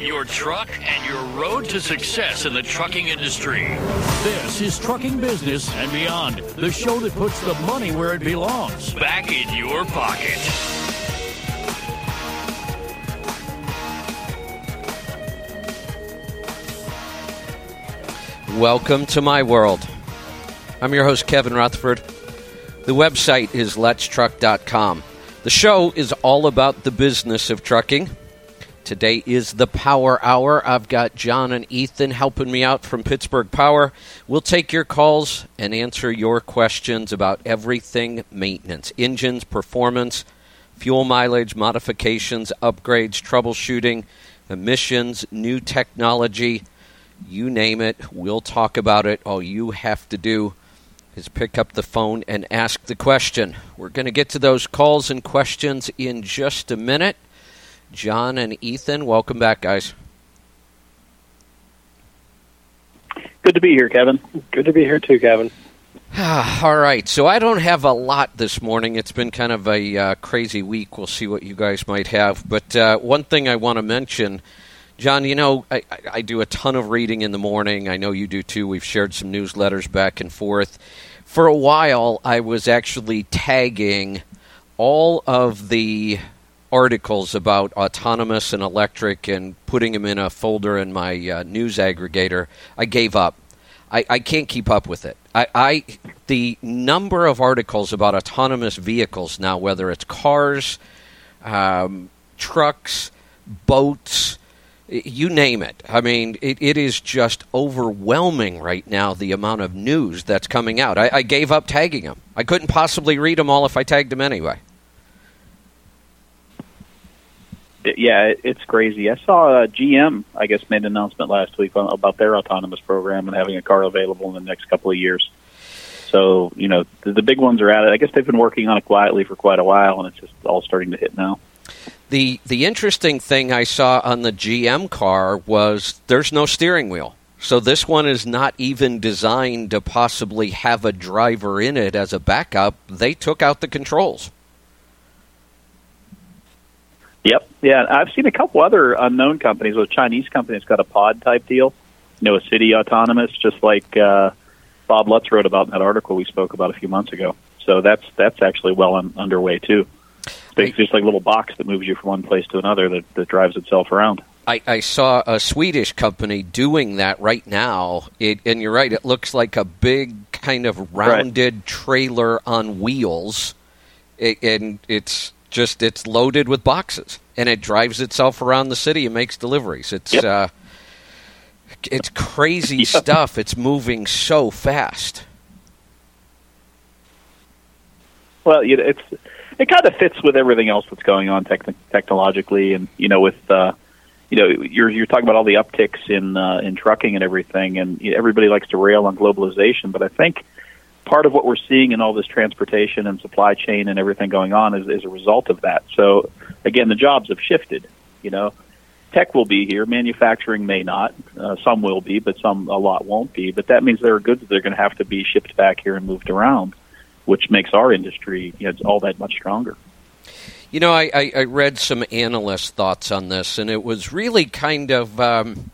your truck, and your road to success in the trucking industry. This is Trucking Business and Beyond, the show that puts the money where it belongs back in your pocket. Welcome to my world. I'm your host, Kevin Rutherford. The website is letstruck.com. The show is all about the business of trucking. Today is the Power Hour. I've got John and Ethan helping me out from Pittsburgh Power. We'll take your calls and answer your questions about everything maintenance engines, performance, fuel mileage, modifications, upgrades, troubleshooting, emissions, new technology. You name it, we'll talk about it. All you have to do is pick up the phone and ask the question. We're going to get to those calls and questions in just a minute. John and Ethan, welcome back, guys. Good to be here, Kevin. Good to be here too, Kevin. All right, so I don't have a lot this morning. It's been kind of a uh, crazy week. We'll see what you guys might have. But uh, one thing I want to mention, John, you know, I, I do a ton of reading in the morning. I know you do too. We've shared some newsletters back and forth. For a while, I was actually tagging all of the articles about autonomous and electric and putting them in a folder in my uh, news aggregator, I gave up. I, I can't keep up with it. I, I the number of articles about autonomous vehicles now, whether it's cars, um, trucks, boats, you name it. I mean, it, it is just overwhelming right now the amount of news that's coming out. I, I gave up tagging them. I couldn't possibly read them all if I tagged them anyway. Yeah, it's crazy. I saw uh, GM, I guess, made an announcement last week about their autonomous program and having a car available in the next couple of years. So, you know, the, the big ones are at it. I guess they've been working on it quietly for quite a while, and it's just all starting to hit now. The the interesting thing I saw on the GM car was there's no steering wheel. So this one is not even designed to possibly have a driver in it as a backup. They took out the controls. Yep. Yeah, I've seen a couple other unknown companies. A Chinese company that's got a pod type deal. You know, a city autonomous, just like uh, Bob Lutz wrote about in that article we spoke about a few months ago. So that's that's actually well un- underway too. It's just like a little box that moves you from one place to another that, that drives itself around. I, I saw a Swedish company doing that right now, it, and you're right. It looks like a big kind of rounded right. trailer on wheels, it, and it's just it's loaded with boxes and it drives itself around the city and makes deliveries. It's yep. uh, it's crazy yep. stuff. It's moving so fast. Well, you know, it's it kind of fits with everything else that's going on techn- technologically, and you know, with uh, you know, you're you're talking about all the upticks in uh, in trucking and everything, and you know, everybody likes to rail on globalization, but I think part of what we're seeing in all this transportation and supply chain and everything going on is, is a result of that. So again, the jobs have shifted. You know, tech will be here, manufacturing may not. Uh, some will be, but some a lot won't be. But that means there are goods that are going to have to be shipped back here and moved around, which makes our industry you know, all that much stronger. You know, I, I, I read some analyst thoughts on this, and it was really kind of. Um,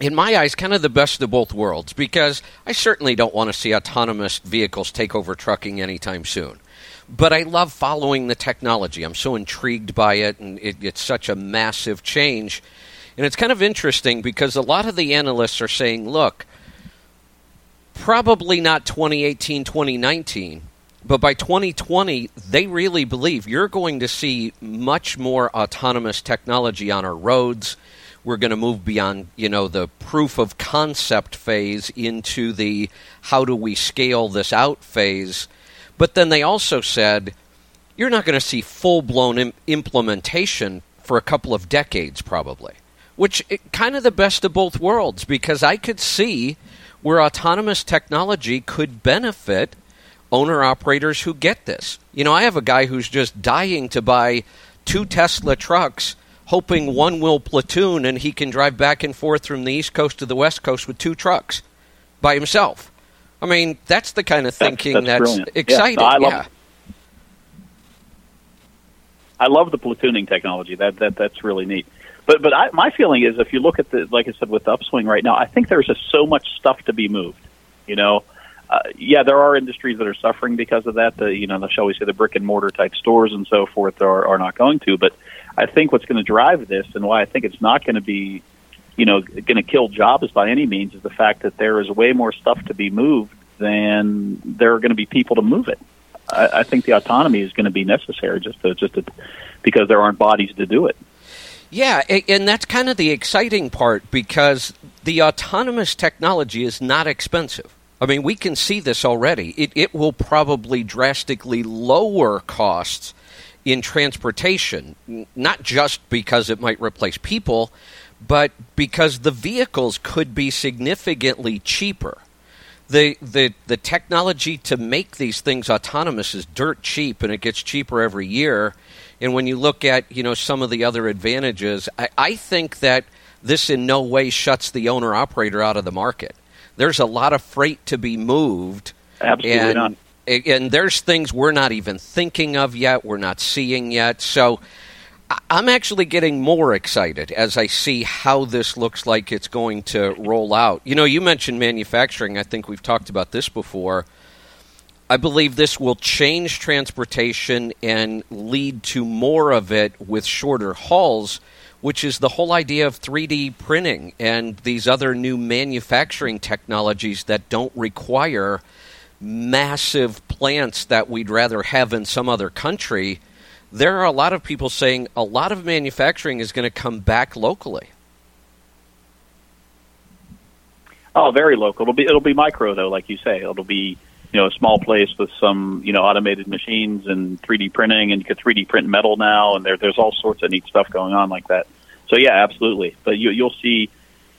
in my eyes, kind of the best of both worlds because I certainly don't want to see autonomous vehicles take over trucking anytime soon. But I love following the technology. I'm so intrigued by it, and it, it's such a massive change. And it's kind of interesting because a lot of the analysts are saying, look, probably not 2018, 2019, but by 2020, they really believe you're going to see much more autonomous technology on our roads we're going to move beyond you know the proof of concept phase into the how do we scale this out phase. But then they also said you're not going to see full blown Im- implementation for a couple of decades probably which eh, it, kind of the best of both worlds because i could see where autonomous technology could benefit owner operators who get this. You know i have a guy who's just dying to buy two tesla trucks hoping one will platoon and he can drive back and forth from the East Coast to the West Coast with two trucks by himself. I mean, that's the kind of thinking that's, that's, that's exciting. Yeah, no, I love yeah. I love the platooning technology. That that that's really neat. but but I, my feeling is if you look at the like I said with the upswing right now, I think there's just so much stuff to be moved. You know, uh, yeah, there are industries that are suffering because of that. The you know, the, shall we say, the brick and mortar type stores and so forth are are not going to. But I think what's going to drive this and why I think it's not going to be, you know, going to kill jobs by any means is the fact that there is way more stuff to be moved than there are going to be people to move it. I, I think the autonomy is going to be necessary just to just to, because there aren't bodies to do it. Yeah, and that's kind of the exciting part because the autonomous technology is not expensive. I mean, we can see this already. It, it will probably drastically lower costs in transportation, not just because it might replace people, but because the vehicles could be significantly cheaper. The, the, the technology to make these things autonomous is dirt cheap, and it gets cheaper every year. And when you look at you know some of the other advantages, I, I think that this in no way shuts the owner operator out of the market. There's a lot of freight to be moved. Absolutely and, not. And there's things we're not even thinking of yet, we're not seeing yet. So I'm actually getting more excited as I see how this looks like it's going to roll out. You know, you mentioned manufacturing. I think we've talked about this before. I believe this will change transportation and lead to more of it with shorter hauls, which is the whole idea of 3D printing and these other new manufacturing technologies that don't require massive plants that we'd rather have in some other country. There are a lot of people saying a lot of manufacturing is going to come back locally. Oh, very local. It'll be it'll be micro though, like you say. It'll be you know a small place with some you know automated machines and 3D printing, and you can 3D print metal now, and there there's all sorts of neat stuff going on like that. So yeah, absolutely. But you you'll see,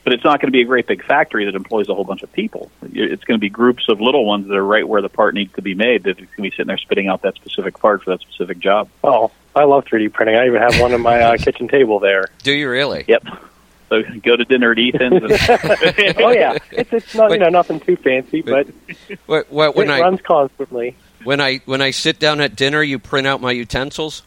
but it's not going to be a great big factory that employs a whole bunch of people. It's going to be groups of little ones that are right where the part needs to be made that can be sitting there spitting out that specific part for that specific job. Oh, I love 3D printing. I even have one on my uh, kitchen table there. Do you really? Yep. So go to dinner at Ethan's. And oh yeah, it's it's not you know nothing too fancy, but, What, what, when it I runs constantly. when I when I sit down at dinner, you print out my utensils.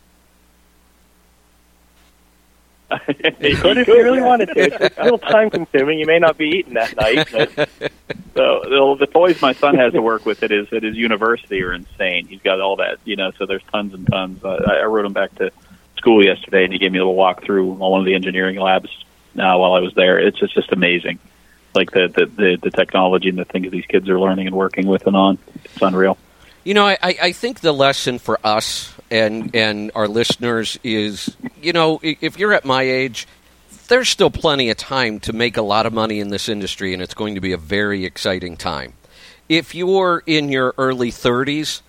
You could if you really wanted to. It's a little time consuming. You may not be eating that night. But So the, the toys my son has to work with at his at his university are insane. He's got all that, you know. So there's tons and tons. Uh, I, I wrote him back to school yesterday, and he gave me a little walk through on one of the engineering labs. Now, while I was there, it's just, just amazing, like the, the the the technology and the things these kids are learning and working with and on. It's unreal. You know, I, I I think the lesson for us and and our listeners is, you know, if you're at my age, there's still plenty of time to make a lot of money in this industry, and it's going to be a very exciting time. If you're in your early 30s,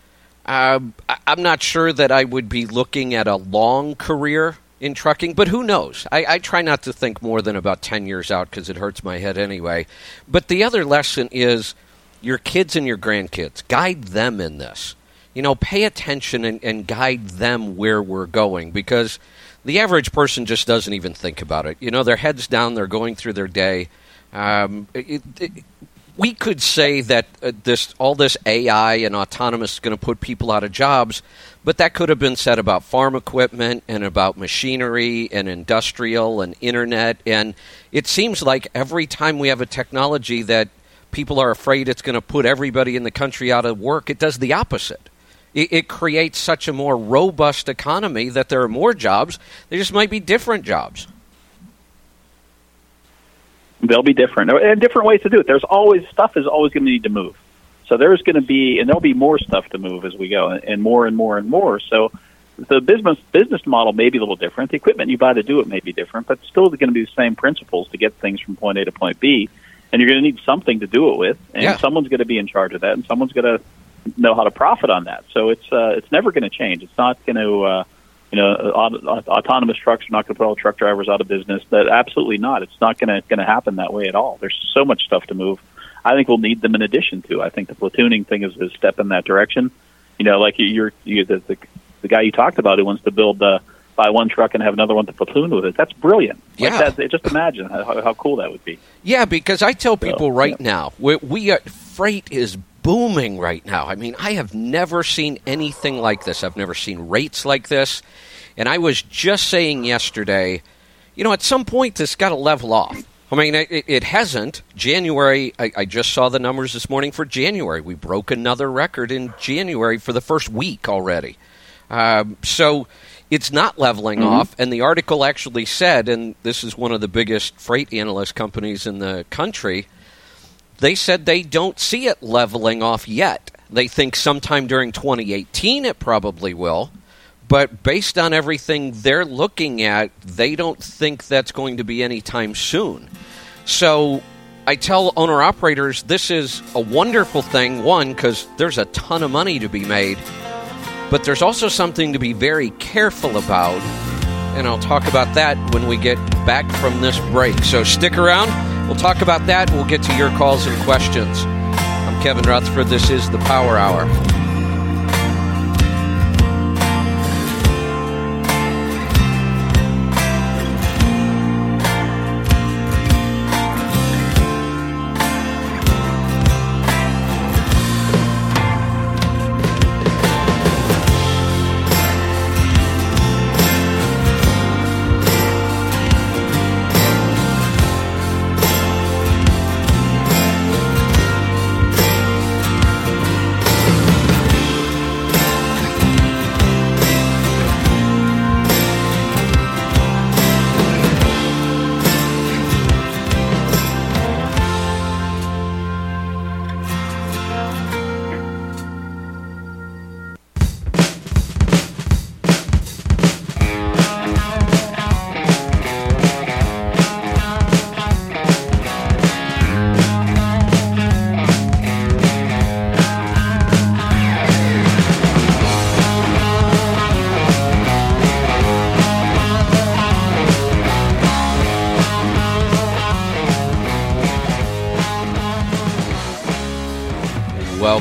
um, I- I'm not sure that I would be looking at a long career in trucking, but who knows? I, I try not to think more than about 10 years out because it hurts my head anyway. But the other lesson is your kids and your grandkids, guide them in this. You know, pay attention and, and guide them where we're going because the average person just doesn't even think about it. You know, their heads down, they're going through their day. Um, it, it, we could say that uh, this all this AI and autonomous is going to put people out of jobs, but that could have been said about farm equipment and about machinery and industrial and internet. And it seems like every time we have a technology that people are afraid it's going to put everybody in the country out of work, it does the opposite. It, it creates such a more robust economy that there are more jobs. There just might be different jobs. They'll be different and different ways to do it. There's always stuff is always going to need to move. So there's going to be and there'll be more stuff to move as we go, and more and more and more. So the business business model may be a little different. The equipment you buy to do it may be different, but still it's going to be the same principles to get things from point A to point B. And you're going to need something to do it with, and Yeah. someone's going to be in charge of that, and someone's going to know how to profit on that. So it's uh, it's never going to change. It's not going to uh, you know aut- autonomous trucks are not going to put all truck drivers out of business. That absolutely not. It's not going to going to happen that way at all. There's so much stuff to move. I think we'll need them in addition to. I think the platooning thing is a step in that direction. You know, like you're you the the, the guy you talked about who wants to build uh, buy one truck and have another one to platoon with it. That's brilliant. Like Yeah. that, just imagine how, how cool that would be. Yeah, because I tell people So, right now, we, we are, freight is booming right now. I mean, I have never seen anything like this. I've never seen rates like this. And I was just saying yesterday, you know, at some point this got to level off. I mean, it, it hasn't. January, I, I, just saw the numbers this morning for January. We broke another record in January for the first week already. Um, so it's not leveling mm-hmm. off. And the article actually said, and this is one of the biggest freight analyst companies in the country, they said they don't see it leveling off yet. They think sometime during 2018 it probably will. But based on everything they're looking at, they don't think that's going to be anytime soon. So I tell owner operators this is a wonderful thing, one, because there's a ton of money to be made, but there's also something to be very careful about. And I'll talk about that when we get back from this break. So stick around. We'll talk about that. We'll get to your calls and questions. I'm Kevin Rutherford. This is the Power Hour.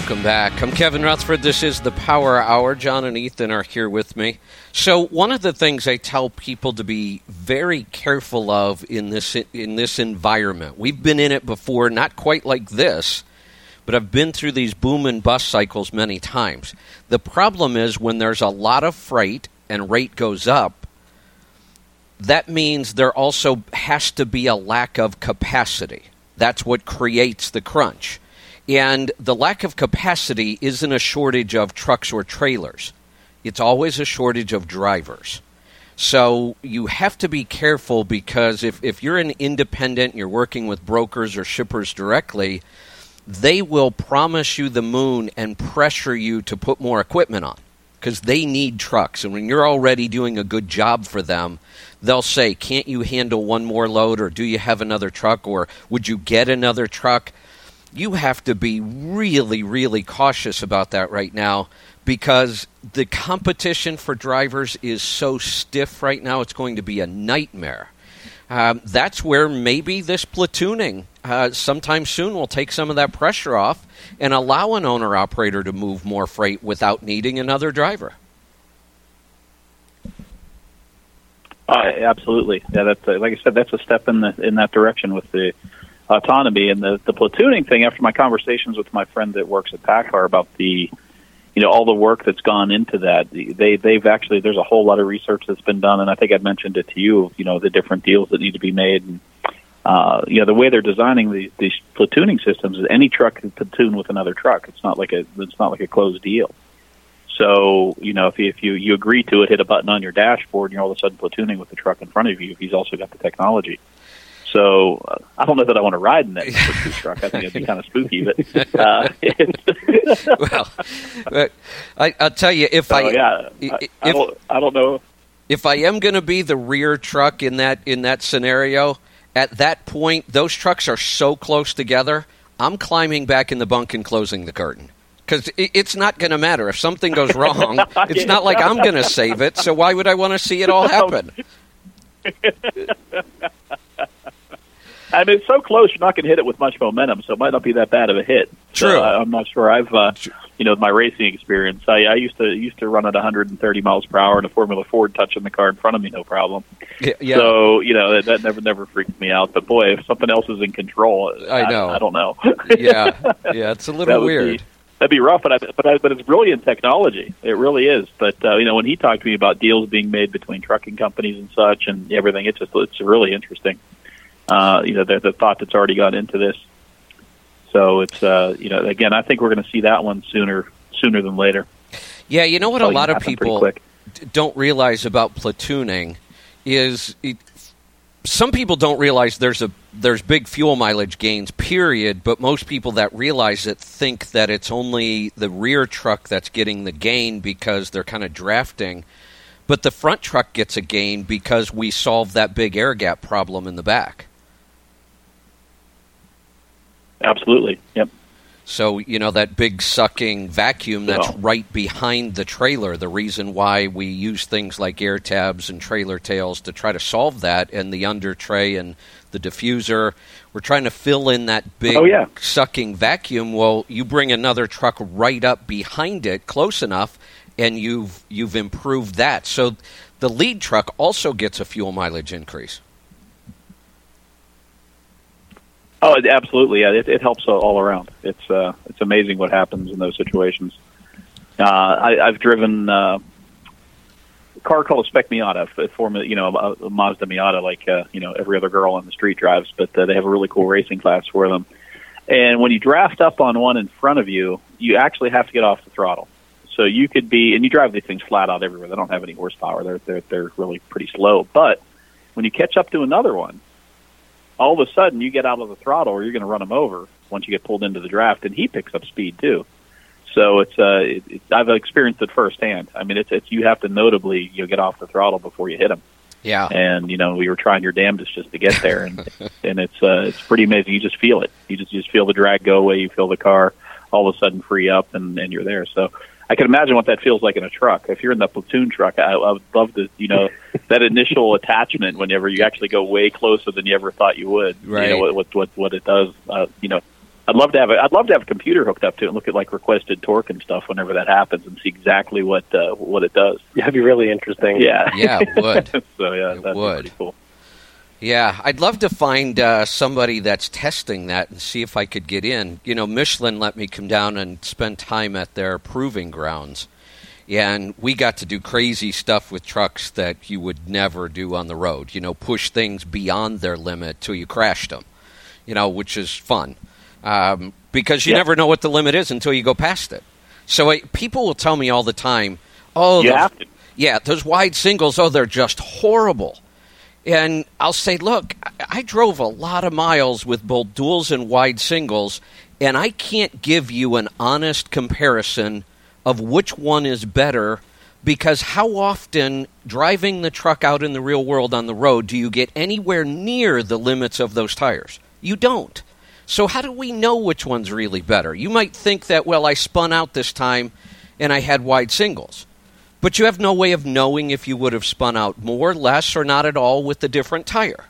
Welcome back. I'm Kevin Rutherford. This is the Power Hour. John and Ethan are here with me. So, one of the things I tell people to be very careful of in this in this environment. We've been in it before, not quite like this, but I've been through these boom and bust cycles many times. The problem is when there's a lot of freight and rate goes up, that means there also has to be a lack of capacity. That's what creates the crunch. And the lack of capacity isn't a shortage of trucks or trailers, it's always a shortage of drivers. So you have to be careful because if, if you're an independent, you're working with brokers or shippers directly, they will promise you the moon and pressure you to put more equipment on because they need trucks. And when you're already doing a good job for them, they'll say, Can't you handle one more load? Or do you have another truck? Or would you get another truck? You have to be really, really cautious about that right now because the competition for drivers is so stiff right now, it's going to be a nightmare. Um, that's where maybe this platooning uh, sometime soon will take some of that pressure off and allow an owner operator to move more freight without needing another driver. Uh, absolutely, yeah. That's like I said. That's a step in the in that direction with the autonomy. And the the platooning thing. After my conversations with my friend that works at PACCAR about the you know all the work that's gone into that they they've actually there's a whole lot of research that's been done. And i think i mentioned it to you you know the different deals that need to be made. And uh you know the way they're designing the, these platooning systems is any truck can platoon with another truck. It's not like a it's not like a closed deal. So you know if you, if you you agree to it hit a button on your dashboard and you're all of a sudden platooning with the truck in front of you if he's also got the technology so uh, I don't know that I want to ride in that truck. I think it'd be kind of spooky, but uh, well, I, will tell you if so, I yeah, if, I, I, don't, I don't know if I am going to be the rear truck in that in that scenario. At that point, those trucks are so close together. I'm climbing back in the bunk and closing the curtain because it's not going to matter if something goes wrong. it's not like I'm going to save it. So why would I want to see it all happen? I mean, it's so close, you're not going to hit it with much momentum, so it might not be that bad of a hit. True. So, uh, I'm not sure. I've, uh, you know, my racing experience, I, I used to used to run at 130 miles per hour in a Formula Ford, touching the car in front of me, no problem. Yeah. yeah. So, you know, that, that never never freaked me out. But boy, if something else is in control, I know. I, I don't know. yeah, yeah, it's a little weird. Be, that'd be rough. But I, but I, but it's brilliant technology. It really is. But uh, you know, when he talked to me about deals being made between trucking companies and such and everything, it's just it's really interesting. Uh, you know, the, the thought that's already gone into this. So it's uh, you know, again, I think we're going to see that one sooner sooner than later. Yeah, you know what a lot of people don't realize about platooning is it, some people don't realize there's a there's big fuel mileage gains period but most people that realize it think that it's only the rear truck that's getting the gain because they're kind of drafting but the front truck gets a gain because we solved that big air gap problem in the back absolutely yep so, you know, that big sucking vacuum that's Yeah. right behind the trailer, the reason why we use things like air tabs and trailer tails to try to solve that, and the under tray and the diffuser, we're trying to fill in that big Oh, yeah. sucking vacuum. Well, you bring another truck right up behind it, close enough, and you've you've improved that. So the lead truck also gets a fuel mileage increase. Oh, absolutely. Yeah, it, it helps all around. It's uh, it's amazing what happens in those situations. Uh, I, I've driven uh, a car called a Spec Miata, a form you know a, a Mazda Miata, like uh, you know every other girl on the street drives, but uh, they have a really cool racing class for them. And when you draft up on one in front of you, you actually have to get off the throttle. So you could be, and you drive these things flat out everywhere. They don't have any horsepower. They're they're they're really pretty slow. But when you catch up to another one, all of a sudden you get out of the throttle or you're going to run him over once you get pulled into the draft, and he picks up speed too. So it's uh, it, it, I've experienced it firsthand. I mean, it's it's you have to notably you know, get off the throttle before you hit him, Yeah. and you know we were trying your damnedest just to get there, and and it's uh, it's pretty amazing. You just feel it. You just you just feel the drag go away. You feel the car all of a sudden free up, and and you're there. So. I can imagine what that feels like in a truck. If you're in the platoon truck, I, I would love to, you know, that initial attachment whenever you actually go way closer than you ever thought you would. Right. You know, what what what, what it does. Uh, you know, I'd love to have a, I'd love to have a computer hooked up to it and look at like requested torque and stuff whenever that happens and see exactly what uh, what it does. That'd be really interesting. Yeah. Yeah, it would. so yeah, It that'd would. be pretty cool. Yeah, I'd love to find uh, somebody that's testing that and see if I could get in. You know, Michelin let me come down and spend time at their proving grounds. And we got to do crazy stuff with trucks that you would never do on the road. You know, push things beyond their limit till you crashed them, you know, which is fun. Um, because you never know what the limit is until you go past it. So I, people will tell me all the time, oh, those- yeah, those wide singles, oh, they're just horrible. And I'll say, look, I- drove a lot of miles with both duals and wide singles, and I can't give you an honest comparison of which one is better because how often driving the truck out in the real world on the road do you get anywhere near the limits of those tires? You don't. So, how do we know which one's really better? You might think that, well, I spun out this time and I had wide singles. But you have no way of knowing if you would have spun out more, less, or not at all with the different tire.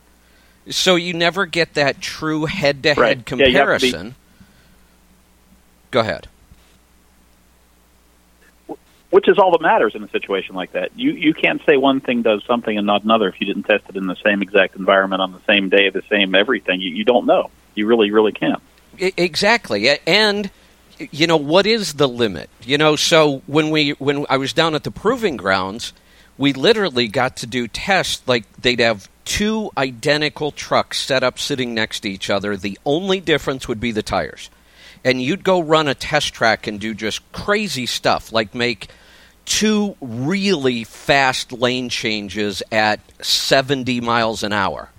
So you never get that true head to head Yeah, to be- comparison. Go ahead. Which is all that matters in a situation like that. You you can't say one thing does something and not another if you didn't test it in the same exact environment on the same day, the same everything. You, you don't know. You really really can't. Exactly, and you know what is the limit? You know, so when we when I was down at the proving grounds, we literally got to do tests like they'd have two identical trucks set up sitting next to each other. The only difference would be the tires, and you'd go run a test track and do just crazy stuff like make two really fast lane changes at 70 miles an hour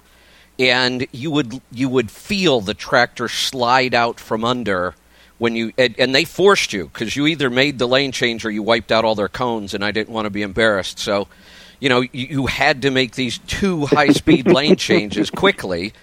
and you would you would feel the tractor slide out from under when you and, and they forced you because you either made the lane change or you wiped out all their cones and I didn't want to be embarrassed. So you know you, you had to make these two high speed lane changes quickly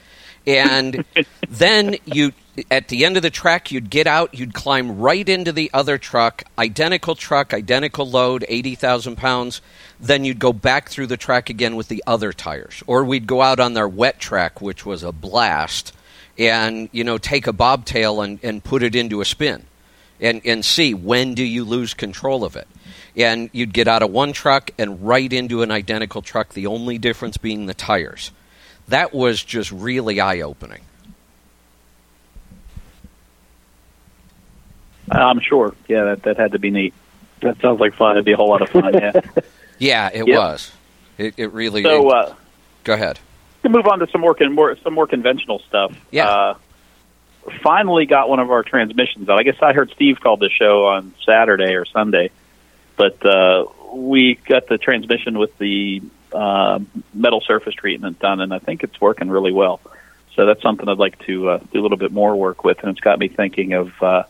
and then you at the end of the track you'd get out you'd climb right into the other truck identical truck identical load 80,000 pounds. Then you'd go back through the track again with the other tires. Or we'd go out on their wet track which was a blast and you know take a bobtail and, and put it into a spin and, and see when do you lose control of it and you'd get out of one truck and right into an identical truck the only difference being the tires that was just really eye-opening I'm sure. Yeah, that that had to be neat. That sounds like fun. it'd be a whole lot of fun. Yeah. Yeah, it Yep. was. It, it really. so uh, go ahead. To move on to some more, con- more some more conventional stuff. Yeah. Uh, finally got one of our transmissions out. I guess I heard Steve called the show on Saturday or Sunday, but uh, we got the transmission with the uh, metal surface treatment done, and I think it's working really well. So that's something I'd like to uh, do a little bit more work with, and it's got me thinking of uh,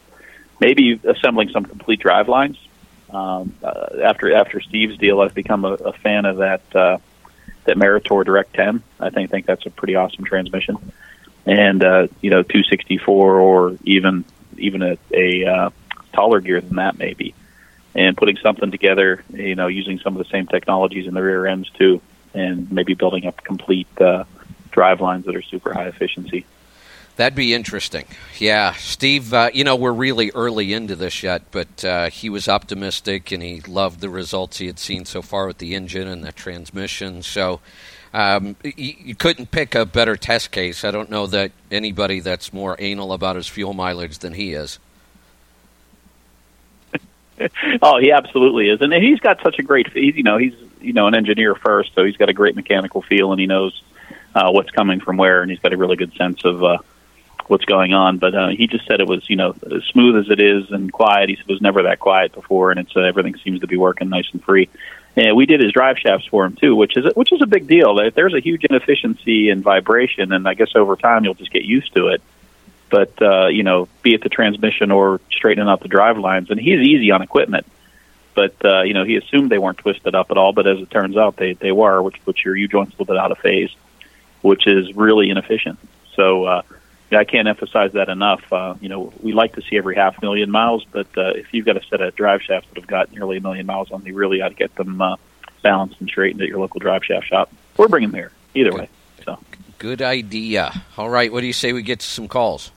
maybe assembling some complete drive lines. Um, uh, after after Steve's deal, I've become a, a fan of that uh, that Meritor Direct 10. I think think that's a pretty awesome transmission, and uh, you know 264 or even even a, a uh, taller gear than that maybe, and putting something together, you know, using some of the same technologies in the rear ends too, and maybe building up complete uh, drive lines that are super high efficiency. That'd be interesting. Yeah, Steve. Uh, you know, we're really early into this yet, but uh, he was optimistic and he loved the results he had seen so far with the engine and the transmission. So. Um, you couldn't pick a better test case. I don't know that anybody that's more anal about his fuel mileage than he is. Oh, he absolutely is, and he's got such a great. You know, he's you know an engineer first, so he's got a great mechanical feel, and he knows uh, what's coming from where, and he's got a really good sense of uh, what's going on. But uh, he just said it was, you know, as smooth as it is and quiet. He said it was never that quiet before, and it's uh, everything seems to be working nice and free. And we did his drive shafts for him too, which is which is a big deal. There's a huge inefficiency in vibration, and I guess over time you'll just get used to it. But uh, you know, be it the transmission or straightening out the drive lines, and he's easy on equipment. But uh, you know, he assumed they weren't twisted up at all, but as it turns out, they they were, which puts your U joints a little bit out of phase, which is really inefficient. So uh, I can't emphasize that enough. Uh, you know, we like to see every half million miles, but uh, if you've got a set of drive shafts that have got nearly a million miles on, them, you really ought to get them uh, balanced and straightened at your local drive shaft shop, or bring them here. Either way. So Good idea. All right, what do you say we get to some calls?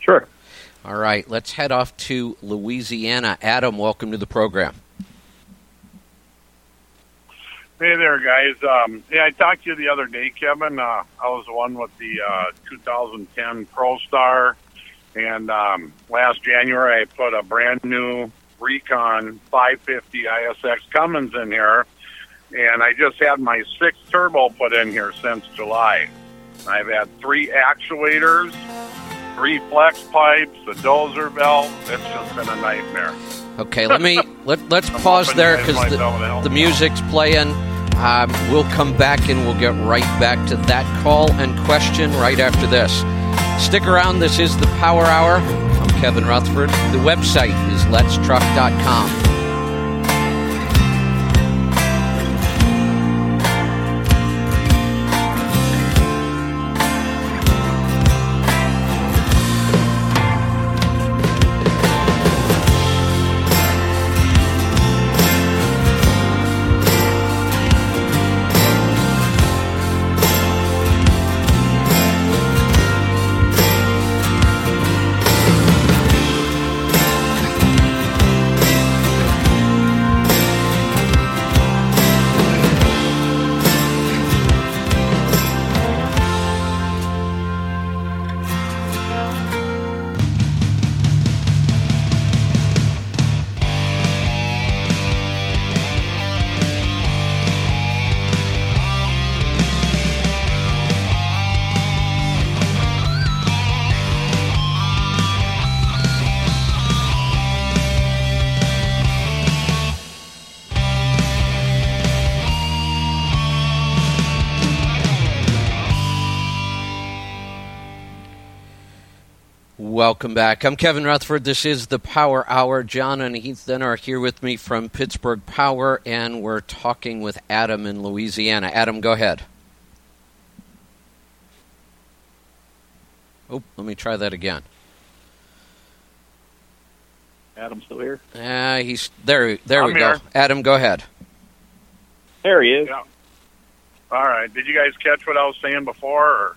sure. All right, let's head off to Louisiana. Adam, welcome to the program. Hey there, guys. Um, yeah, I talked to you the other day, Kevin. Uh, I was the one with the uh, 2010 ProStar, and um, last January I put a brand new Recon 550 ISX Cummins in here, and I just had my sixth turbo put in here since July. I've had three actuators, three flex pipes, a doser valve. It's just been a nightmare. Okay, let me let let's I'm pause there because the, be able to help the music's playing. Um, we'll come back and we'll get right back to that call and question right after this. Stick around. This is the Power Hour. I'm Kevin Rutherford. The website is letstruck.com. Welcome back. I'm Kevin Rutherford. This is the Power Hour. John and Ethan are here with me from Pittsburgh Power, and we're talking with Adam in Louisiana. Adam, go ahead. Oh, let me try that again. Adam still here? Uh, he's there. There we I'm go. here. Adam, go ahead. There he is. Yeah. All right. Did you guys catch what I was saying before? Or?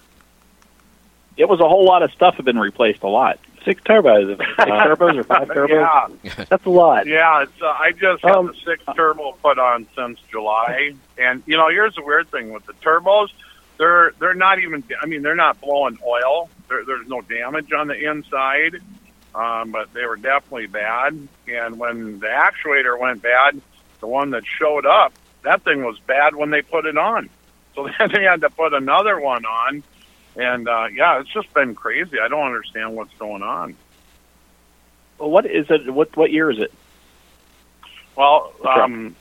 It was a whole lot of stuff had been replaced a lot. Six turbos. Six turbos or five turbos? Yeah, That's a lot. yeah. It's uh, I just had Um, the six turbo put on since July, and you know, here's the weird thing with the turbos. they're they're not even. I mean, they're not blowing oil. There, there's no damage on the inside, um, but they were definitely bad. And when the actuator went bad, the one that showed up, that thing was bad when they put it on. So then they had to put another one on. And uh, yeah, it's just been crazy. I don't understand what's going on. Well, what is it? What what year is it? Well, um,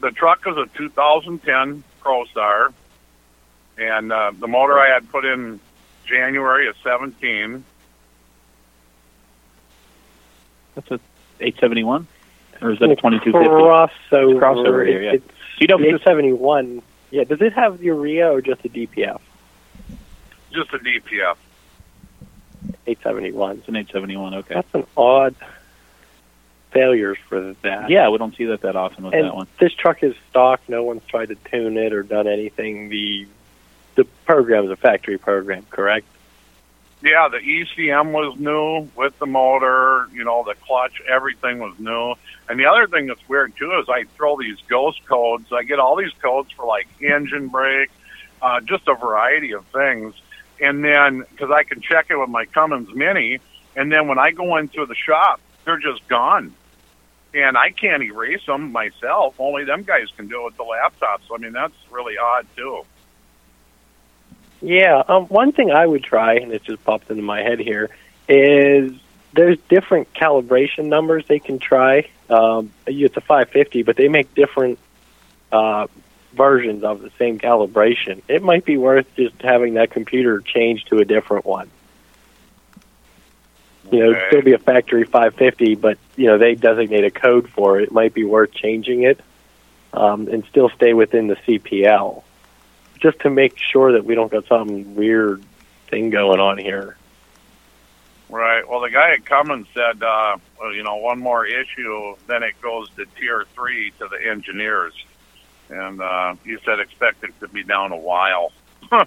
the truck is a 2010 ProStar, and uh, the motor I had put in January of 17. That's a 871, or is that a 2250? Crossover. Crossover here, yeah. It's, you know, the 871. Yeah. Does it have the urea or just a DPF? Just a DPF. 871. it's an 871. Okay. That's an odd failures for that. Yeah, we don't see that that often with and that one. this truck is stock. No one's tried to tune it or done anything. The the program is a factory program, correct? Yeah, the ECM was new with the motor. You know, the clutch, everything was new. And the other thing that's weird too is I throw these ghost codes. I get all these codes for like engine brake, uh, just a variety of things. And then because I can check it with my Cummins Mini, and then when I go into the shop, they're just gone. And I can't erase them myself. Only them guys can do it with the laptop. So I mean, that's really odd too. Yeah. Um, one thing I would try, and it just popped into my head here, is there's different calibration numbers they can try. Um, it's a 550, but they make different uh, versions of the same calibration. It might be worth just having that computer change to a different one. You know, it'd still be a factory 550, but you know they designate a code for it. It might be worth changing it, um, and still stay within the CPL, just to make sure that we don't got some weird thing going on here. Right. Well, the guy at Cummins said, uh, well, you know, one more issue, then it goes to tier three to the engineers, and uh, he said expect it to be down a while.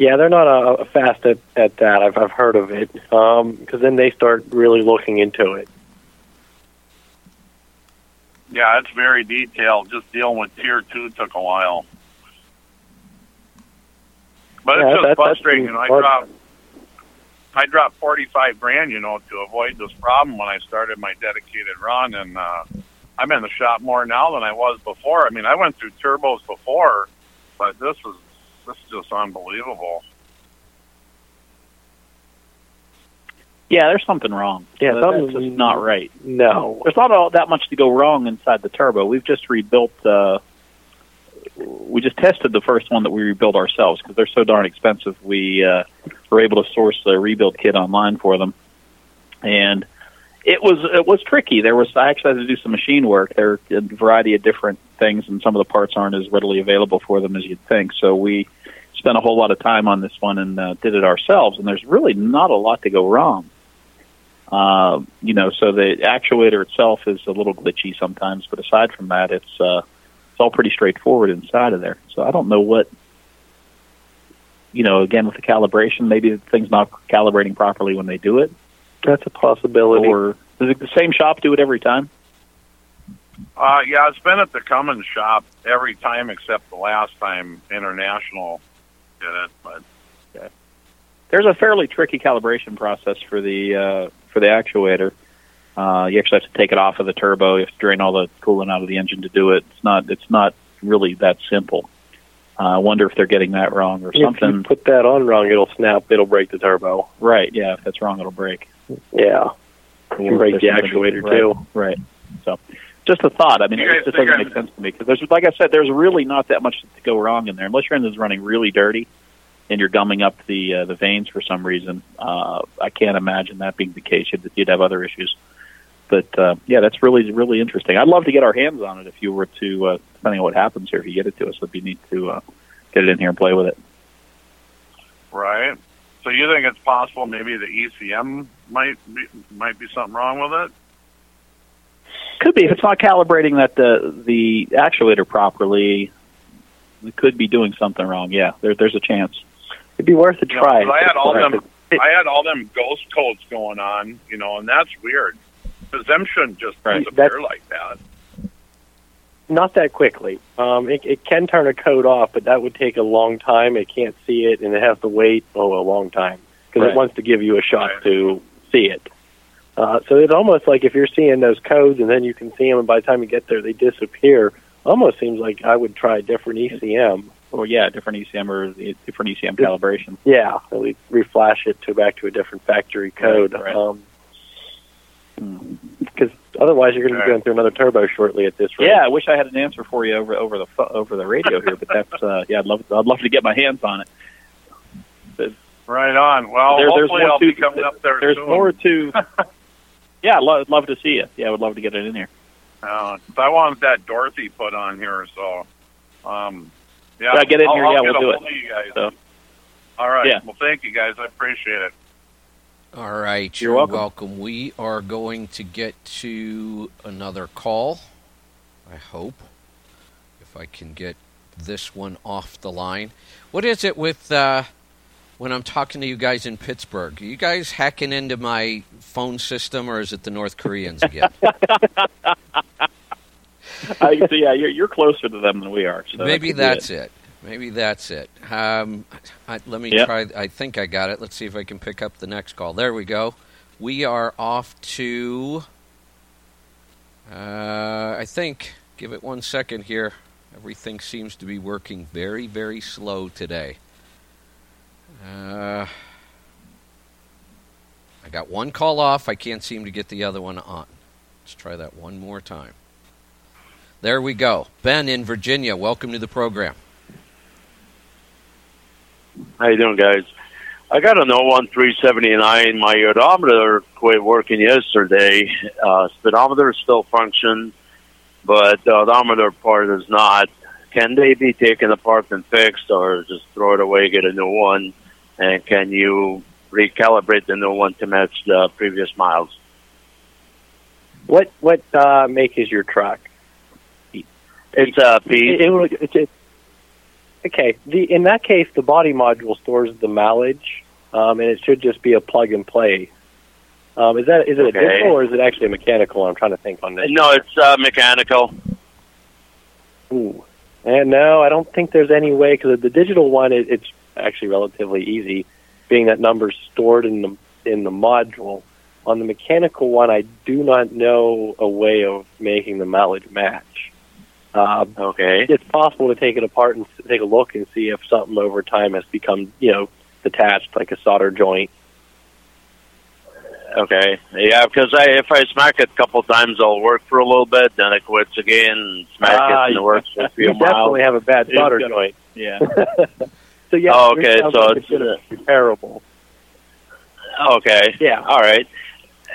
Yeah, they're not uh, fast at, at that. I've I've heard of it because then they start really looking into it. Yeah, it's very detailed. Just dealing with tier two took a while. But Yeah, it's just that- frustrating. You I dropped, I dropped forty five grand, you know, to avoid this problem when I started my dedicated run, and uh, I'm in the shop more now than I was before. I mean, I went through turbos before, but this was this is just unbelievable. Yeah, there's something wrong. Yeah, That- something's- that's just not right. No, There's not all that much to go wrong inside the turbo. We've just rebuilt. Uh, we just tested the first one that we rebuilt ourselves because they're so darn expensive. We uh, were able to source a rebuild kit online for them, and it was it was tricky. There was I actually had to do some machine work. There are a variety of different things, and some of the parts aren't as readily available for them as you'd think. So we spent a whole lot of time on this one and uh, did it ourselves. And there's really not a lot to go wrong. Uh, you know, so the actuator itself is a little glitchy sometimes, but aside from that, it's uh, it's all pretty straightforward inside of there. So I don't know what, you know, again with the calibration, maybe the thing's not calibrating properly when they do it, that's a possibility. or does it, the same shop do it every time? Uh, yeah, it's been at the Cummins shop every time except the last time International did it. But There's a fairly tricky calibration process for the uh, for the actuator. Uh, you actually have to take it off of the turbo. You have to drain all the coolant out of the engine to do it. It's not it's not really that simple. Uh, I wonder if they're getting that wrong or if you something. put that on wrong, it'll snap. It'll break the turbo. Right? Yeah, if that's wrong, it'll break. Yeah, you can break the actuator right, too. Right. So, just a thought. I mean, it just doesn't guys- make sense to me because there's, like I said, there's really not that much to go wrong in there unless your engine's running really dirty and you're gumming up the uh, the vanes for some reason. Uh, I can't imagine that being the case. You'd, you'd have other issues. But uh, yeah, that's really really interesting. I'd love to get our hands on it if you were to, uh, depending on what happens here. If you get it to us, it'd be neat to uh, get it in here and play with it. right. So you think it's possible maybe the ECM might be, might be something wrong with it? Could be if it's not calibrating that the the actuator properly. We could be doing something wrong. Yeah, there, there's a chance. It'd be worth a You know, I had all them. It- I had all them ghost codes going on, you know, and that's weird because them shouldn't just disappear like that. Not that quickly. Um, it, it can turn a code off, but that would take a long time. It can't see it, and it has to wait oh a long time because Right. it wants to give you a shot to see it. Uh, so it's almost like if you're seeing those codes and then you can see them, and by the time you get there, they disappear. Almost seems like I would try a different ECM. Or yeah, different ECM or different ECM calibration. Yeah, we reflash it to back to a different factory code. Right, right. Um, because otherwise, you're going to be going through another turbo shortly at this rate. Yeah, I wish I had an answer for you over over the pho- over the radio here, but that's uh, yeah, I'd love I'd love to get my hands on it. But Right on. Well, There- there's hopefully more I'll to- be coming up there There's soon. more to. yeah, I'd love, love to see you. Yeah, I would love to get it in here. Uh, 'cause I wanted that Dorothy put on here, so um, yeah, Yeah, get in I'll, here, I'll yeah, get we'll a do it. You guys. So- All right. Yeah. Well, thank you guys. I appreciate it. All right, You're you're, welcome. We are going to get to another call. I hope if I can get this one off the line. What is it with uh, when I'm talking to you guys in Pittsburgh? Are you guys hacking into my phone system, or is it the North Koreans again? I, so yeah, you're, you're closer to them than we are. So Maybe that that's it. it. Maybe that's it. Um, I, let me Yep. try. I think I got it. Let's see if I can pick up the next call. There we go. We are off to. Uh, I think. Give it one second here. Everything seems to be working very, very slow today. Uh, I got one call off. I can't seem to get the other one on. Let's try that one more time. There we go. Ben in Virginia, welcome to the program. How you doing, guys? I got an 01379. My odometer quit working yesterday. Uh, speedometer still functions, but the odometer part is not. Can they be taken apart and fixed, or just throw it away, get a new one? And can you recalibrate the new one to match the previous miles? What what uh, make is your truck? It's a P. It, it, it, okay. The in that case, the body module stores the mileage, um, and it should just be a plug and play. Um, is that is it a digital or is it actually a mechanical? I'm trying to think on this. No, it's uh, mechanical. Ooh. And no, I don't think there's any way because the digital one it, it's actually relatively easy, being that number's stored in the in the module. On the mechanical one, I do not know a way of making the mileage match. Uh, Okay. it's possible to take it apart and take a look and see if something over time has become, you know, detached, like a solder joint. Okay. Yeah, because I, if I smack it a couple times, it'll work for a little bit, then it quits again, and smack Ah, it, and it works for a few You miles. definitely have a bad solder joint. Yeah. So yeah, Oh, okay, so like it's- gonna repairable. Okay. Yeah. All right.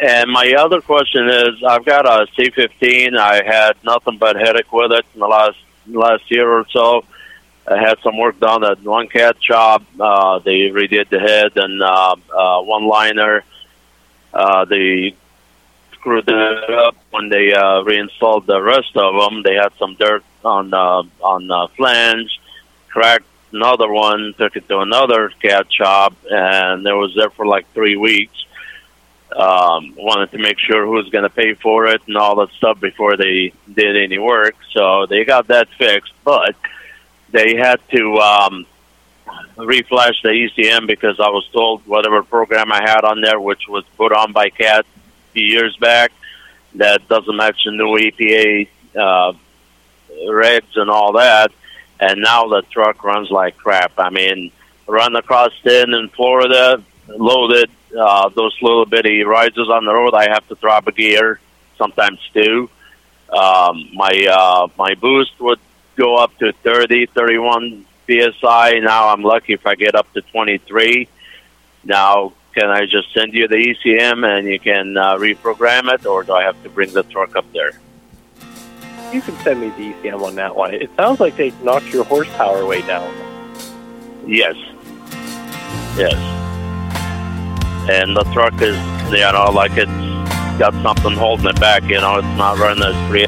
And my other question is, I've got a C15. I had nothing but headache with it in the last last year or so. I had some work done at one cat shop. Uh, they redid the head and uh, uh, one liner. Uh, they screwed it up when they uh, reinstalled the rest of them. They had some dirt on uh, on the flange, cracked another one, took it to another cat shop, and it was there for like three weeks. Um, wanted to make sure who was going to pay for it and all that stuff before they did any work. So they got that fixed, but they had to um, reflash the ECM because I was told whatever program I had on there, which was put on by CAT a few years back, that doesn't match the new EPA uh, regs and all that. And now the truck runs like crap. I mean, run across in in Florida, loaded, uh, those little bitty rises on the road, I have to drop a gear, sometimes two. Um, my uh, my boost would go up to 30, 31 psi. Now I'm lucky if I get up to 23. Now, can I just send you the ECM and you can uh, reprogram it, or do I have to bring the truck up there? You can send me the ECM on that one. It sounds like they knocked your horsepower way down. Yes. Yes. And the truck is, you know, like it's got something holding it back. You know, it's not running as free.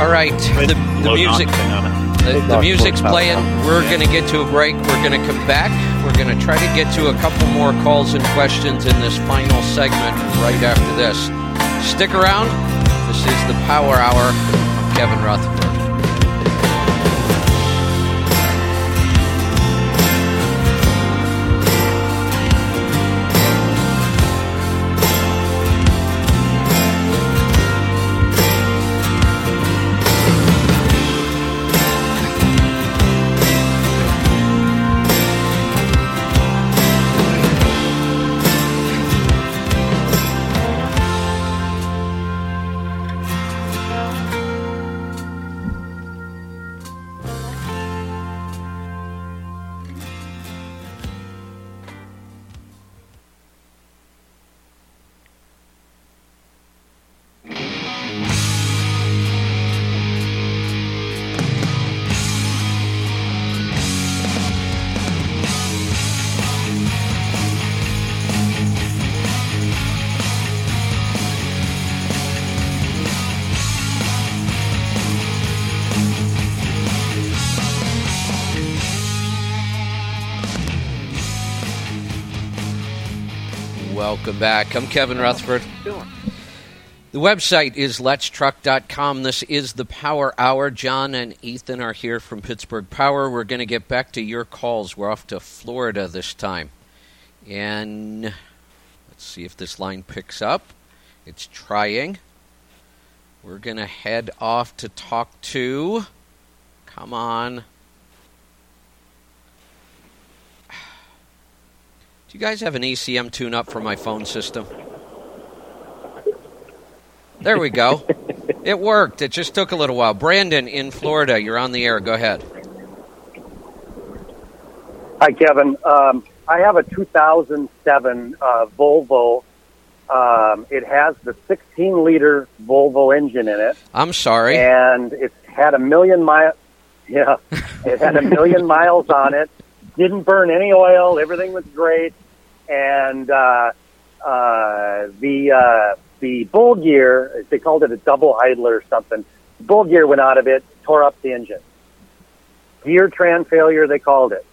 All right, the, the Load music. nothing on. The, the music's playing. We're going to get to a break. We're going to come back. We're going to try to get to a couple more calls and questions in this final segment right after this. Stick around. This is the Power Hour. I'm Kevin Rutherford. Welcome back. I'm Kevin Rutherford. The website is letstruck.com. This is the Power Hour. John and Ethan are here from Pittsburgh Power. We're going to get back to your calls. We're off to Florida this time. And let's see if this line picks up. It's trying. We're going to head off to talk to. Come on. Do you guys have an ECM tune up for my phone system? There we go. it worked. It just took a little while. Brandon in Florida, you're on the air. Go ahead. Hi, Kevin. Um, I have a 2007 uh, Volvo. Um, it has the 16 liter Volvo engine in it. I'm sorry. And it's had a million mile. Yeah, it had a million miles on it. Didn't burn any oil. Everything was great. And uh, uh, the uh, the bull gear, they called it a double idler or something. Bull gear went out of it, tore up the engine. Gear train failure, they called it.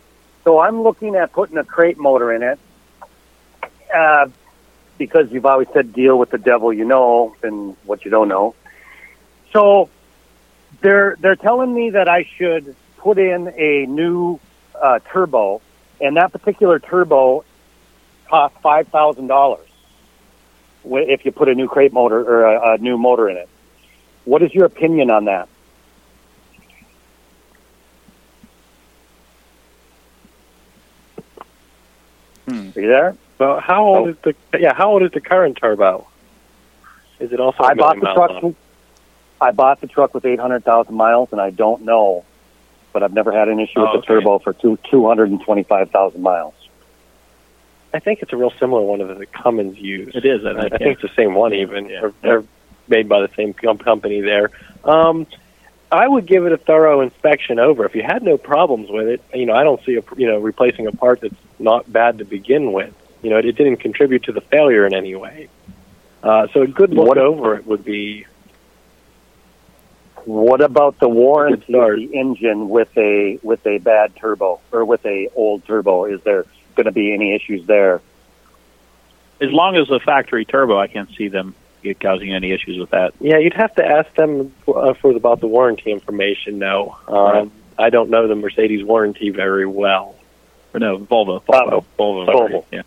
So I'm looking at putting a crate motor in it. Uh, because you've always said deal with the devil you know and what you don't know. So they're they're telling me that I should put in a new uh, turbo, and that particular turbo costs five thousand dollars if you put a new crate motor or a, a new motor in it. What is your opinion on that? Hmm. Are you there? Well, how old Oh. is the yeah? How old is the current turbo? Is it also? I bought the truck. on? I bought the truck with eight hundred thousand miles, and I don't know, but I've never had an issue Oh, with the okay. turbo for two two hundred and twenty five thousand miles. I think it's a real similar one that the Cummins used. It is, I I, think, think yeah. it's the same one even. Yeah. Or They're made by the same company there. Um, I would give it a thorough inspection over. If you had no problems with it, you know, I don't see a you know replacing a part that's not bad to begin with. You know, it, it didn't contribute to the failure in any way. Uh, so a good look What- over it would be What about the warranty of the engine with a with a bad turbo or with a old turbo? Is there going to be any issues there? As long as the factory turbo, I can't see them causing any issues with that. Yeah, you'd have to ask them uh, for about the warranty information. No, um, Right. I don't know the Mercedes warranty very well. Or no, Volvo. Volvo. Volvo. Volvo. Yeah.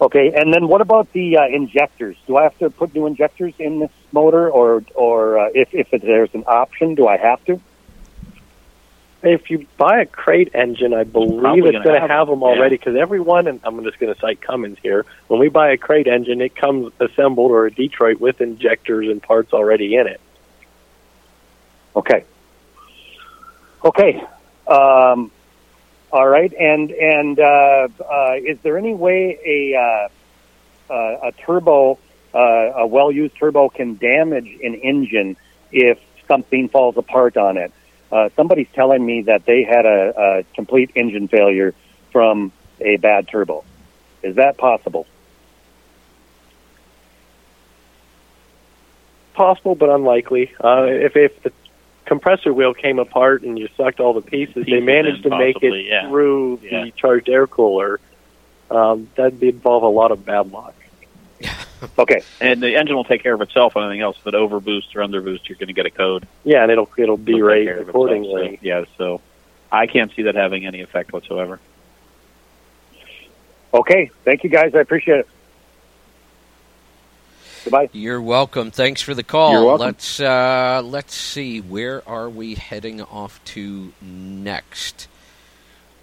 Okay, and then what about the uh, injectors? Do I have to put new injectors in this motor, or or uh, if if there's an option, do I have to? If you buy a crate engine, I believe it's gonna have have them, them already because everyone, and I'm just going to cite Cummins here, when we buy a crate engine, it comes assembled or a Detroit with injectors and parts already in it. Okay. Okay. Um, all right. And and uh, uh, is there any way a uh, uh, a turbo, uh, a well-used turbo, can damage an engine if something falls apart on it? Uh, somebody's telling me that they had a, a complete engine failure from a bad turbo. Is that possible? Possible, but unlikely. Uh, if if the compressor wheel came apart and you sucked all the pieces, they managed to in, make it yeah. through Yeah. the charged air cooler. Um, that'd involve a lot of bad luck. Okay. And the engine will take care of itself on anything else. If it overboosts or underboosts, you're going to get a code. Yeah, and it'll it'll be It'll take raised itself. accordingly. So, yeah, so I can't see that having any effect whatsoever. Okay. Thank you, guys. I appreciate it. Goodbye. You're welcome. Thanks for the call. You're welcome. Let's uh, let's see. Where are we heading off to next?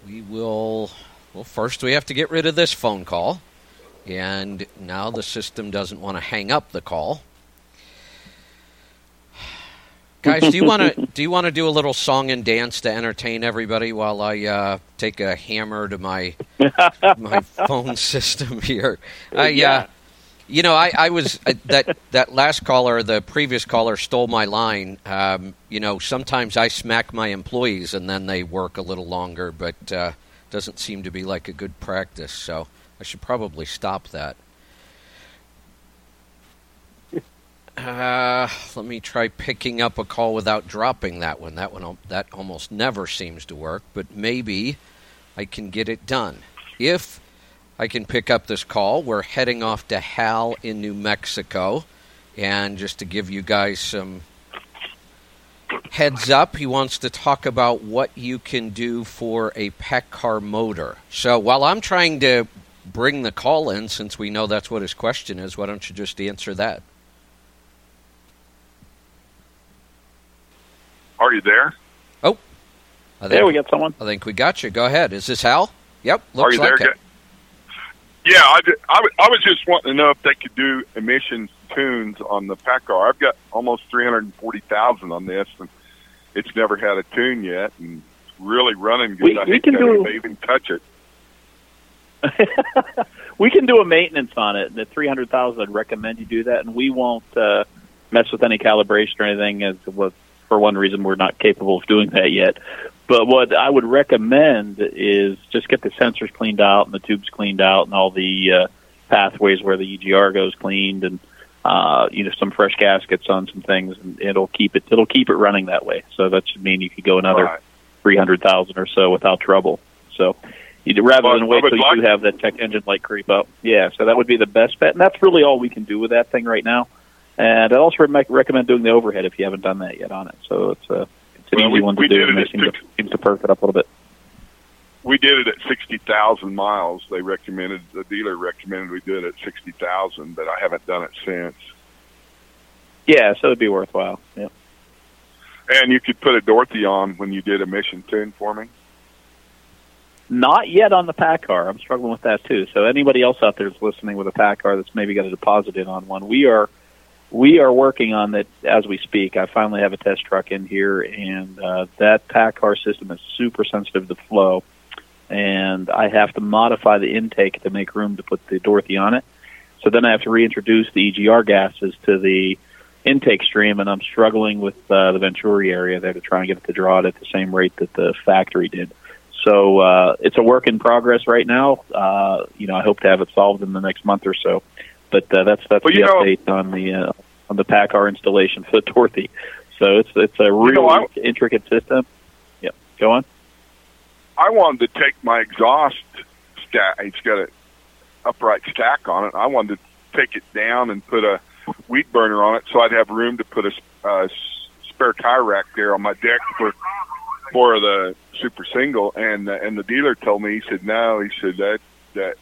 We will. Well, first we have to get rid of this phone call, and now the system doesn't want to hang up the call. Guys, do you want to do you want to do a little song and dance to entertain everybody while I uh, take a hammer to my my phone system here? I, Yeah. uh, you know, I, I was uh, that that last caller, the previous caller, stole my line. Um, you know, sometimes I smack my employees and then they work a little longer, but uh, doesn't seem to be like a good practice. So I should probably stop that. Uh, let me try picking up a call without dropping that one. That one that almost never seems to work, but maybe I can get it done. If I can pick up this call, we're heading off to Hal in New Mexico, and just to give you guys some heads up, he wants to talk about what you can do for a PACCAR motor. So while I'm trying to bring the call in, since we know that's what his question is, why don't you just answer that? Are you there? Oh, I think, There we got someone. I think we got you. Go ahead. Is this Hal? Yep. Are Looks you like there? it. Yeah, I, ju- I, w- I was just wanting to know if they could do emissions tunes on the PACCAR. I've got almost 340,000 on this, and it's never had a tune yet, and it's really running good. We- I we hate can to do- even touch it. we can do a maintenance on it. The three hundred thousand, I'd recommend you do that, and we won't uh, mess with any calibration or anything. As well, for one reason, we're not capable of doing that yet. But what I would recommend is just get the sensors cleaned out and the tubes cleaned out and all the uh, pathways where the EGR goes cleaned and uh, you know some fresh gaskets on some things, and it'll keep it it'll keep it running that way. So that should mean you could go another Right. three hundred thousand or so without trouble. So you rather Well, than wait till you do have that check engine light creep up. Yeah, so that would be the best bet, and that's really all we can do with that thing right now. And I'd also recommend doing the overhead if you haven't done that yet on it. So it's a it's an Well, easy we- one to do, and it they at seem to, seems to perk it up a little bit. We did it at 60,000 miles. They recommended, the dealer recommended we do it at 60,000, but I haven't done it since. Yeah, so it'd be worthwhile. Yeah. And you could put a Dorothy on when you did emission tune for me. Not yet on the PACCAR. I'm struggling with that too. So anybody else out there that's listening with a PACCAR that's maybe got a deposit in on one, we are we are working on that as we speak. I finally have a test truck in here, and uh, that PACCAR system is super sensitive to flow, and I have to modify the intake to make room to put the Dorothy on it. So then I have to reintroduce the EGR gases to the intake stream, and I'm struggling with uh, the Venturi area there to try and get it to draw it at the same rate that the factory did. So uh, it's a work in progress right now. Uh, you know, I hope to have it solved in the next month or so. But uh, that's that's Well, the you know- update on the uh, on the PACCAR installation for the Dorothy. So it's it's a really know, intricate system. Yep, go on. I wanted to take my exhaust stack. It's got a upright stack on it. I wanted to take it down and put a weed burner on it, so I'd have room to put a uh, spare tire rack there on my deck for for the super single. And uh, and the dealer told me he said no. He said that that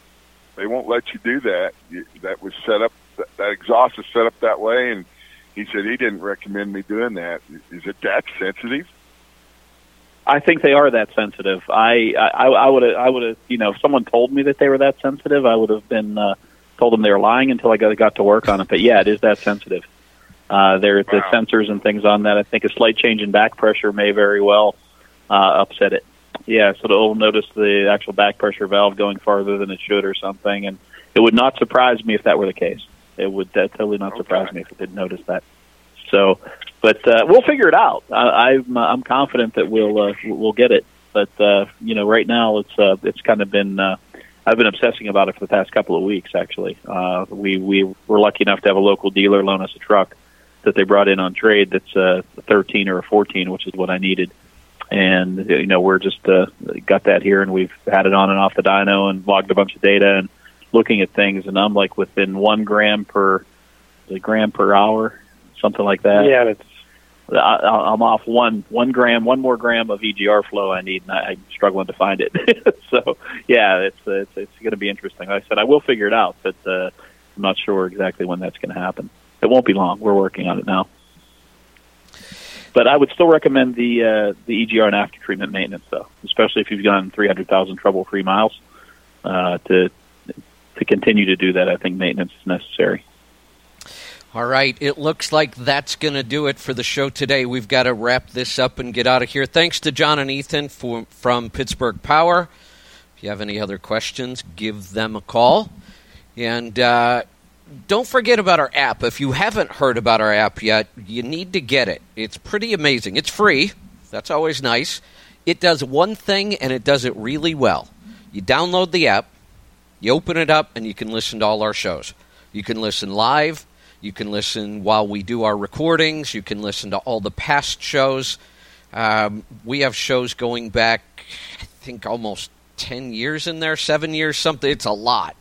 they won't let you do that. You- That was set up. That, that exhaust is set up that way, and he said he didn't recommend me doing that. Is it that sensitive? I think they are that sensitive. I I, I would I would have you know if someone told me that they were that sensitive, I would have been uh, told them they were lying until I got got to work on it. But yeah, it is that sensitive. Uh, there the sensors and things on that. I think a slight change in back pressure may very well uh, upset it. Yeah, so it'll notice the actual back pressure valve going farther than it should or something, and it would not surprise me if that were the case. It would uh, totally not surprise me if it didn't notice that. So, but uh, we'll figure it out. I, I'm uh, I'm confident that we'll uh, we'll get it. But uh, you know, right now it's uh, it's kind of been uh, I've been obsessing about it for the past couple of weeks. Actually, uh, we we were lucky enough to have a local dealer loan us a truck that they brought in on trade. That's a 13 or a 14, which is what I needed. And you know, we're just uh, got that here, and we've had it on and off the dyno and logged a bunch of data and looking at things, and I'm like within one gram per the gram per hour, something like that. Yeah, it's I, I'm off one one gram, one more gram of EGR flow I need, and I, I'm struggling to find it. so yeah, it's it's, it's going to be interesting. Like I said I will figure it out, but uh, I'm not sure exactly when that's going to happen. It won't be long. We're working on it now. But I would still recommend the uh, the EGR and after treatment maintenance, though, especially if you've gone 300,000 trouble free miles. Uh, to to continue to do that, I think maintenance is necessary. All right, it looks like that's going to do it for the show today. We've got to wrap this up and get out of here. Thanks to John and Ethan for, from Pittsburgh Power. If you have any other questions, give them a call. And uh, don't forget about our app. If you haven't heard about our app yet, you need to get it. It's pretty amazing. It's free, that's always nice. It does one thing, and it does it really well. You download the app, you open it up, and you can listen to all our shows. You can listen live you can listen while we do our recordings. You can listen to all the past shows. Um, we have shows going back, I think, almost 10 years in there, seven years, something. It's a lot.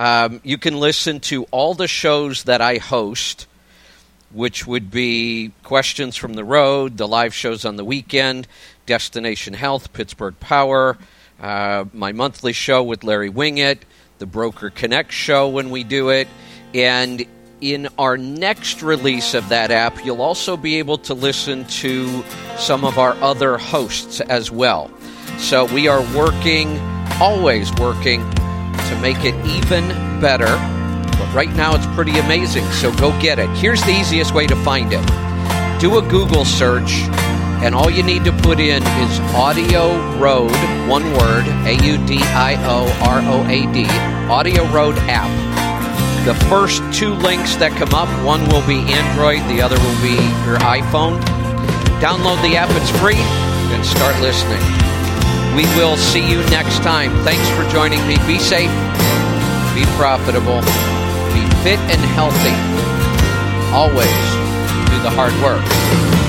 Um, you can listen to all the shows that I host, which would be Questions from the Road, the live shows on the weekend, Destination Health, Pittsburgh Power, uh, my monthly show with Larry Winget, the Broker Connect show when we do it. And in our next release of that app, you'll also be able to listen to some of our other hosts as well. So we are working, always working, to make it even better. But right now it's pretty amazing, so go get it. Here's the easiest way to find it do a Google search, and all you need to put in is Audio Road, one word, A U D I O R O A D, Audio Road app the first two links that come up, one will be Android, the other will be your iPhone. Download the app, it's free, and start listening. We will see you next time. Thanks for joining me. Be safe, be profitable, be fit and healthy. Always do the hard work,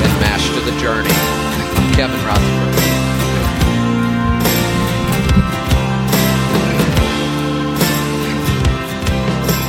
then master the journey. Kevin Rutherford.